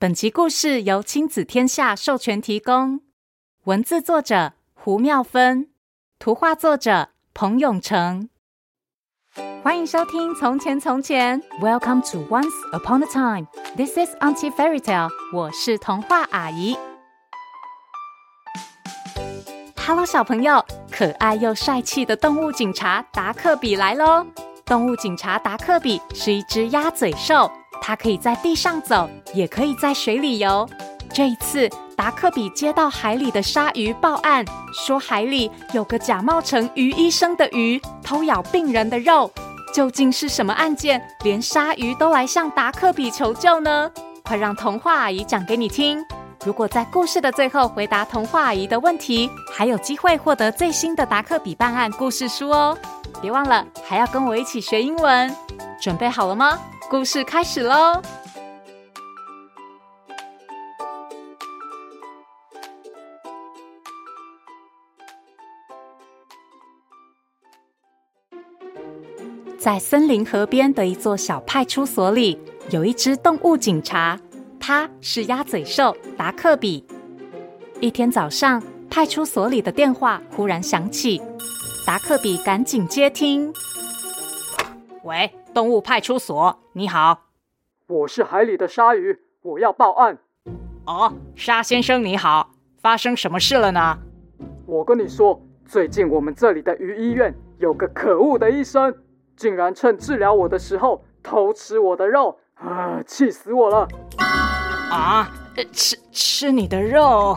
本集故事由亲子天下授权提供，文字作者胡妙芬，图画作者彭永成。欢迎收听《从前从前》，Welcome to Once Upon a Time。This is Auntie Fairy Tale。我是童话阿姨。Hello，小朋友，可爱又帅气的动物警察达克比来喽！动物警察达克比是一只鸭嘴兽。它可以在地上走，也可以在水里游。这一次，达克比接到海里的鲨鱼报案，说海里有个假冒成鱼医生的鱼偷咬病人的肉。究竟是什么案件，连鲨鱼都来向达克比求救呢？快让童话阿姨讲给你听。如果在故事的最后回答童话阿姨的问题，还有机会获得最新的达克比办案故事书哦。别忘了，还要跟我一起学英文。准备好了吗？故事开始喽！在森林河边的一座小派出所里，有一只动物警察，他是鸭嘴兽达克比。一天早上，派出所里的电话忽然响起，达克比赶紧接听。喂。动物派出所，你好，我是海里的鲨鱼，我要报案。哦，沙先生你好，发生什么事了呢？我跟你说，最近我们这里的鱼医院有个可恶的医生，竟然趁治疗我的时候偷吃我的肉，啊，气死我了！啊，吃吃你的肉？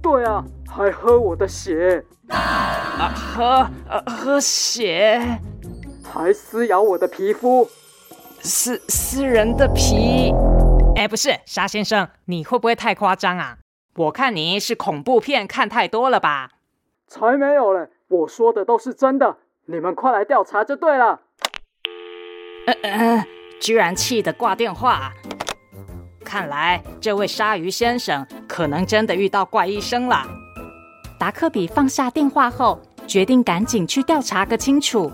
对啊，还喝我的血。啊，喝，啊，喝血。还撕咬我的皮肤，撕撕人的皮。哎，不是，沙先生，你会不会太夸张啊？我看你是恐怖片看太多了吧？才没有嘞，我说的都是真的，你们快来调查就对了。居然气得挂电话，看来这位鲨鱼先生可能真的遇到怪医生了。达克比放下电话后，决定赶紧去调查个清楚。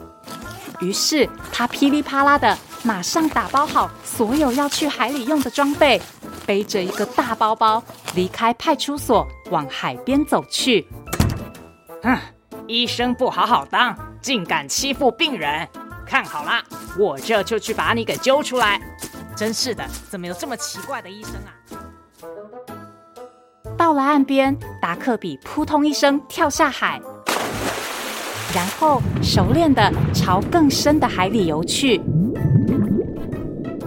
于是他噼里啪啦的，马上打包好所有要去海里用的装备，背着一个大包包离开派出所，往海边走去。哼，医生不好好当，竟敢欺负病人！看好了，我这就去把你给揪出来！真是的，怎么有这么奇怪的医生啊？到了岸边，达克比扑通一声跳下海。然后熟练的朝更深的海里游去。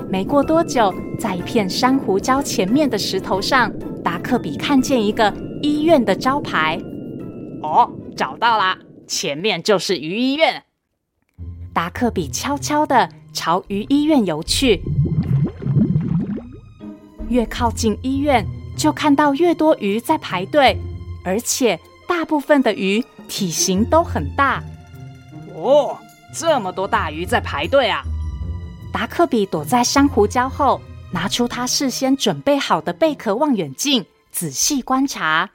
没过多久，在一片珊瑚礁前面的石头上，达克比看见一个医院的招牌。哦，找到了，前面就是鱼医院。达克比悄悄的朝鱼医院游去。越靠近医院，就看到越多鱼在排队，而且大部分的鱼。体型都很大哦，这么多大鱼在排队啊！达克比躲在珊瑚礁后，拿出他事先准备好的贝壳望远镜，仔细观察，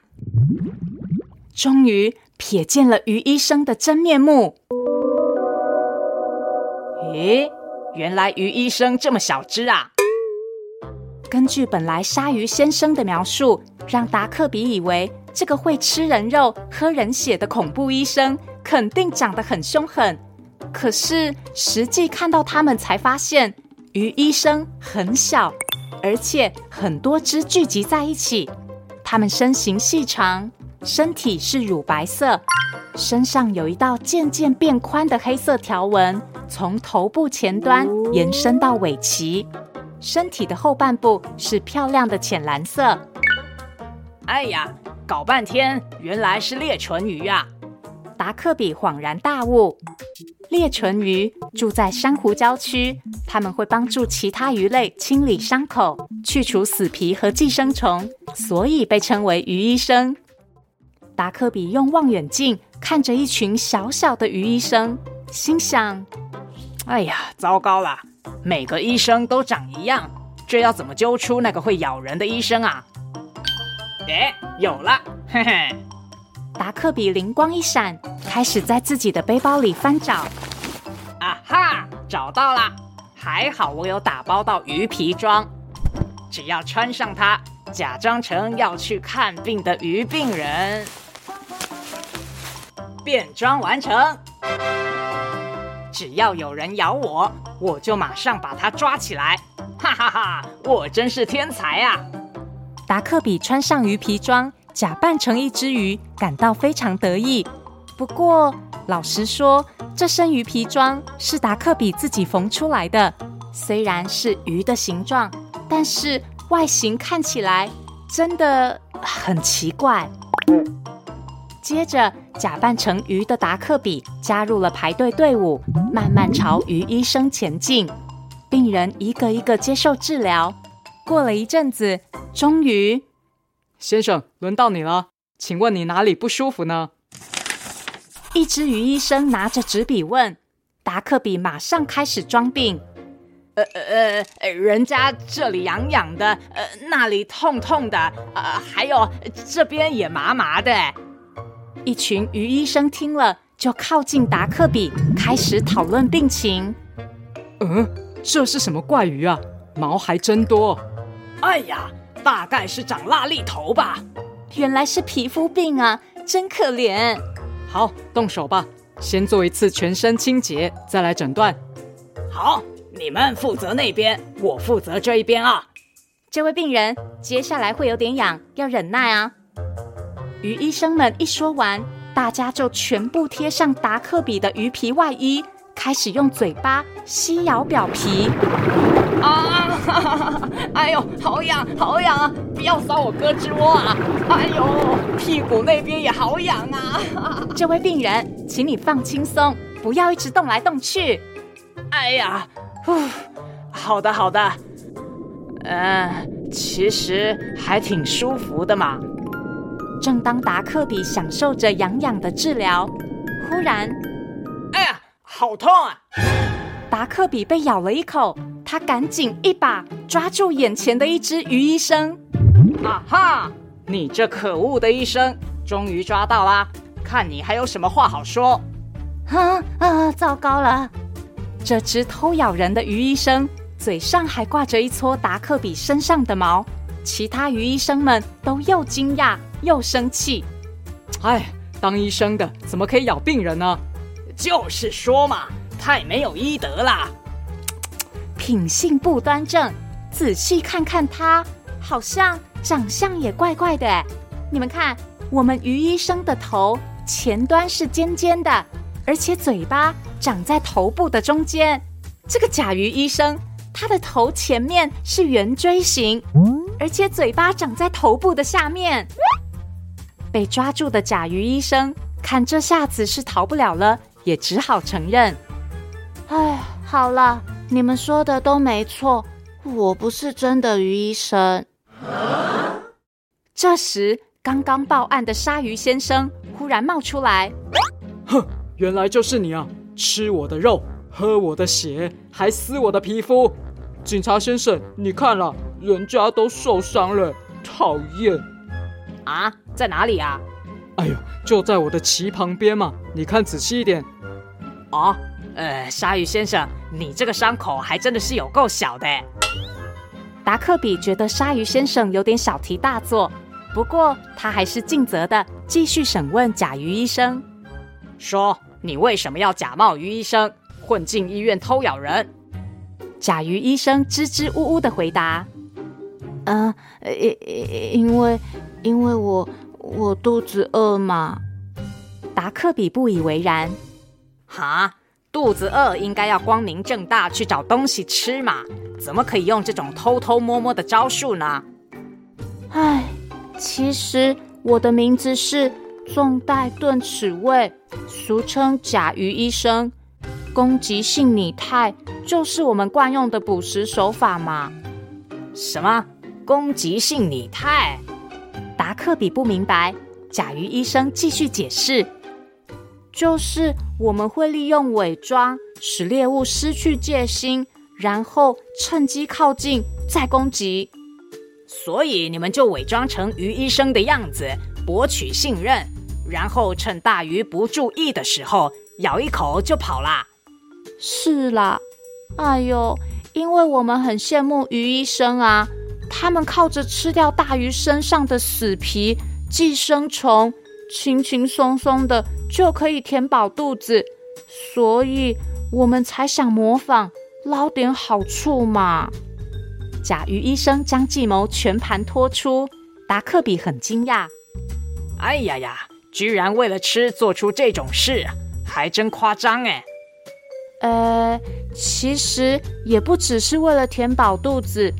终于瞥见了鱼医生的真面目。咦，原来鱼医生这么小只啊！根据本来鲨鱼先生的描述，让达克比以为这个会吃人肉、喝人血的恐怖医生肯定长得很凶狠。可是实际看到他们，才发现鱼医生很小，而且很多只聚集在一起。他们身形细长，身体是乳白色，身上有一道渐渐变宽的黑色条纹，从头部前端延伸到尾鳍。身体的后半部是漂亮的浅蓝色。哎呀，搞半天原来是裂唇鱼啊！达克比恍然大悟，裂唇鱼住在珊瑚礁区，他们会帮助其他鱼类清理伤口、去除死皮和寄生虫，所以被称为鱼医生。达克比用望远镜看着一群小小的鱼医生，心想：哎呀，糟糕了！每个医生都长一样，这要怎么揪出那个会咬人的医生啊？哎，有了，嘿嘿！达克比灵光一闪，开始在自己的背包里翻找。啊哈，找到了！还好我有打包到鱼皮装。只要穿上它，假装成要去看病的鱼病人，变装完成。只要有人咬我，我就马上把它抓起来。哈哈哈，我真是天才啊！达克比穿上鱼皮装，假扮成一只鱼，感到非常得意。不过，老实说，这身鱼皮装是达克比自己缝出来的。虽然是鱼的形状，但是外形看起来真的很奇怪。接着，假扮成鱼的达克比加入了排队队伍，慢慢朝鱼医生前进。病人一个一个接受治疗。过了一阵子，终于，先生，轮到你了，请问你哪里不舒服呢？一只鱼医生拿着纸笔问，达克比马上开始装病。呃呃呃，人家这里痒痒的，呃，那里痛痛的，呃，还有这边也麻麻的。一群鱼医生听了，就靠近达克比，开始讨论病情。嗯，这是什么怪鱼啊？毛还真多。哎呀，大概是长瘌痢头吧。原来是皮肤病啊，真可怜。好，动手吧，先做一次全身清洁，再来诊断。好。你们负责那边，我负责这一边啊。这位病人接下来会有点痒，要忍耐啊。于医生们一说完，大家就全部贴上达克比的鱼皮外衣，开始用嘴巴吸咬表皮。啊！哈 哈哎呦，好痒，好痒啊！不要搔我胳肢窝啊！哎呦，屁股那边也好痒啊！这位病人，请你放轻松，不要一直动来动去。哎呀！呼，好的好的，嗯，其实还挺舒服的嘛。正当达克比享受着痒痒的治疗，忽然，哎呀，好痛啊！达克比被咬了一口，他赶紧一把抓住眼前的一只鱼医生。啊哈，你这可恶的医生，终于抓到啦！看你还有什么话好说？啊啊，糟糕了！这只偷咬人的鱼医生嘴上还挂着一撮达克比身上的毛，其他鱼医生们都又惊讶又生气。哎，当医生的怎么可以咬病人呢？就是说嘛，太没有医德了，品性不端正。仔细看看他，好像长相也怪怪的。你们看，我们鱼医生的头前端是尖尖的，而且嘴巴。长在头部的中间，这个甲鱼医生，他的头前面是圆锥形，而且嘴巴长在头部的下面。被抓住的甲鱼医生，看这下子是逃不了了，也只好承认：“哎，好了，你们说的都没错，我不是真的鱼医生。”这时，刚刚报案的鲨鱼先生忽然冒出来：“哼，原来就是你啊！”吃我的肉，喝我的血，还撕我的皮肤。警察先生，你看了，人家都受伤了，讨厌！啊，在哪里啊？哎呦，就在我的鳍旁边嘛，你看仔细一点。哦，呃，鲨鱼先生，你这个伤口还真的是有够小的。达克比觉得鲨鱼先生有点小题大做，不过他还是尽责的继续审问甲鱼医生，说。你为什么要假冒鱼医生，混进医院偷咬人？甲鱼医生支支吾吾的回答：“嗯、呃，因因为因为我我肚子饿嘛。”达克比不以为然：“哈，肚子饿应该要光明正大去找东西吃嘛，怎么可以用这种偷偷摸摸的招数呢？”唉，其实我的名字是。纵带钝齿卫，俗称甲鱼医生，攻击性拟态就是我们惯用的捕食手法嘛。什么攻击性拟态？达克比不明白。甲鱼医生继续解释，就是我们会利用伪装，使猎物失去戒心，然后趁机靠近再攻击。所以你们就伪装成鱼医生的样子。博取信任，然后趁大鱼不注意的时候咬一口就跑啦。是啦，哎呦，因为我们很羡慕鱼医生啊，他们靠着吃掉大鱼身上的死皮、寄生虫，轻轻松松的就可以填饱肚子，所以我们才想模仿，捞点好处嘛。甲鱼医生将计谋全盘托出，达克比很惊讶。哎呀呀，居然为了吃做出这种事，还真夸张哎。呃，其实也不只是为了填饱肚子。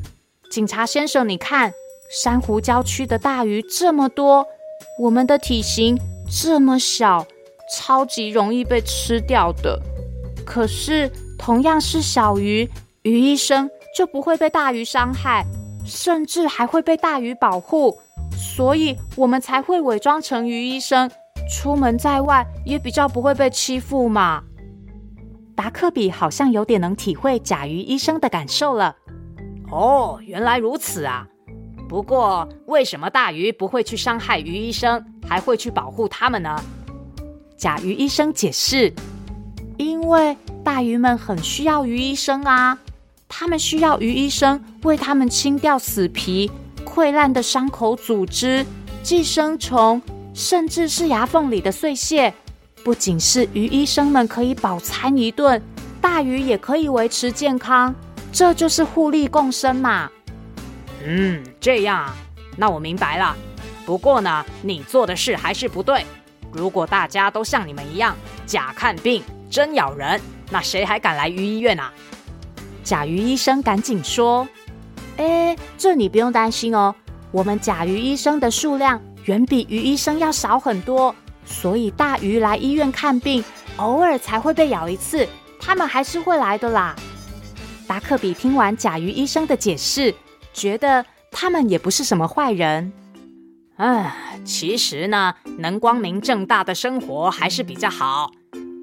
警察先生，你看，珊瑚礁区的大鱼这么多，我们的体型这么小，超级容易被吃掉的。可是同样是小鱼，鱼医生就不会被大鱼伤害，甚至还会被大鱼保护，所以我们才会伪装成鱼医生，出门在外也比较不会被欺负嘛。达克比好像有点能体会甲鱼医生的感受了。哦，原来如此啊！不过，为什么大鱼不会去伤害鱼医生，还会去保护他们呢？甲鱼医生解释：因为大鱼们很需要鱼医生啊，他们需要鱼医生为他们清掉死皮、溃烂的伤口组织、寄生虫，甚至是牙缝里的碎屑。不仅是鱼医生们可以饱餐一顿，大鱼也可以维持健康，这就是互利共生嘛。嗯，这样啊，那我明白了。不过呢，你做的事还是不对。如果大家都像你们一样，假看病，真咬人，那谁还敢来鱼医院啊？甲鱼医生赶紧说：“哎，这你不用担心哦，我们甲鱼医生的数量远比鱼医生要少很多。”所以大鱼来医院看病，偶尔才会被咬一次，他们还是会来的啦。达克比听完甲鱼医生的解释，觉得他们也不是什么坏人。唉，其实呢，能光明正大的生活还是比较好。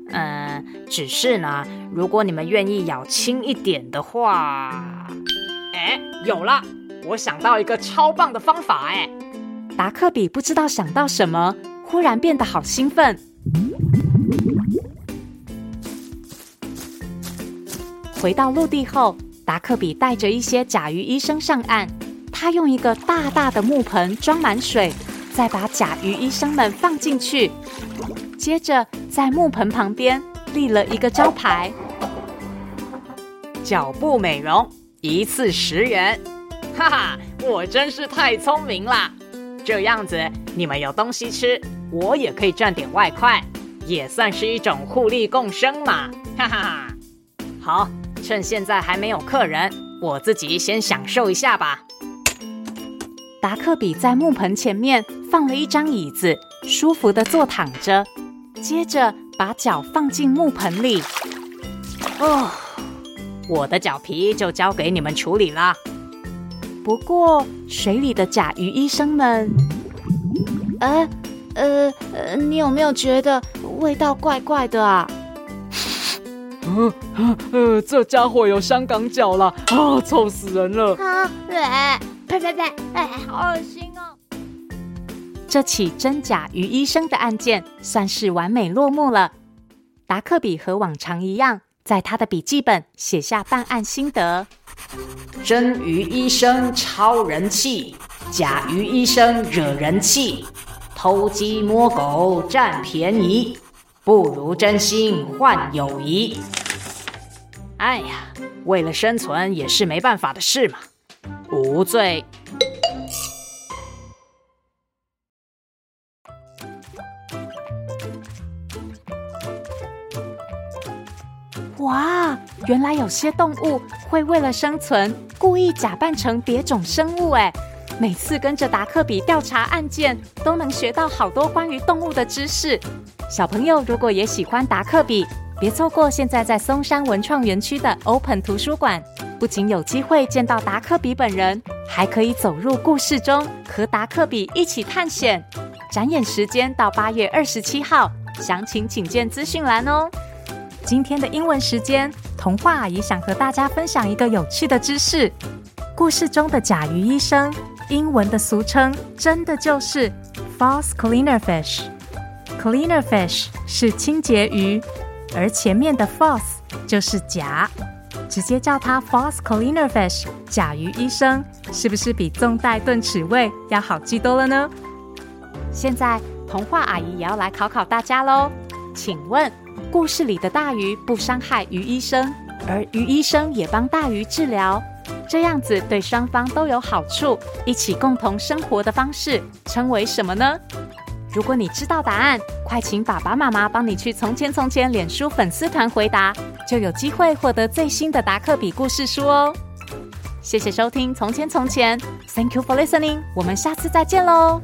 嗯，只是呢，如果你们愿意咬轻一点的话，哎，有了，我想到一个超棒的方法哎！达克比不知道想到什么。忽然变得好兴奋。回到陆地后，达克比带着一些甲鱼医生上岸。他用一个大大的木盆装满水，再把甲鱼医生们放进去。接着，在木盆旁边立了一个招牌：“脚部美容，一次十元。”哈哈，我真是太聪明了！这样子，你们有东西吃。我也可以赚点外快，也算是一种互利共生嘛，哈哈哈！好，趁现在还没有客人，我自己先享受一下吧。达克比在木盆前面放了一张椅子，舒服的坐躺着，接着把脚放进木盆里。哦，我的脚皮就交给你们处理了。不过水里的甲鱼医生们，呃。呃呃，你有没有觉得味道怪怪的啊？呃 呃，这家伙有香港脚了啊！臭死人了！啊，对，呸呸呸，哎，好恶心哦！这起真假鱼医生的案件算是完美落幕了。达克比和往常一样，在他的笔记本写下办案心得：真鱼医生超人气，假鱼医生惹人气。偷鸡摸狗占便宜，不如真心换友谊。哎呀，为了生存也是没办法的事嘛。无罪。哇，原来有些动物会为了生存故意假扮成别种生物哎。每次跟着达克比调查案件，都能学到好多关于动物的知识。小朋友如果也喜欢达克比，别错过现在在松山文创园区的 Open 图书馆，不仅有机会见到达克比本人，还可以走入故事中，和达克比一起探险。展演时间到八月二十七号，详情请见资讯栏哦。今天的英文时间，童话阿姨想和大家分享一个有趣的知识：故事中的甲鱼医生。英文的俗称真的就是 false cleaner fish。cleaner fish 是清洁鱼，而前面的 false 就是假。直接叫它 False Cleaner Fish 假鱼医生，是不是比纵带顿齿位要好记多了呢？现在童话阿姨也要来考考大家喽，请问故事里的大鱼不伤害鱼医生，而鱼医生也帮大鱼治疗，这样子对双方都有好处，一起共同生活的方式称为什么呢？如果你知道答案，快请爸爸妈妈帮你去《从前从前》脸书粉丝团回答，就有机会获得最新的达克比故事书哦。谢谢收听《从前从前》，Thank you for listening，我们下次再见喽。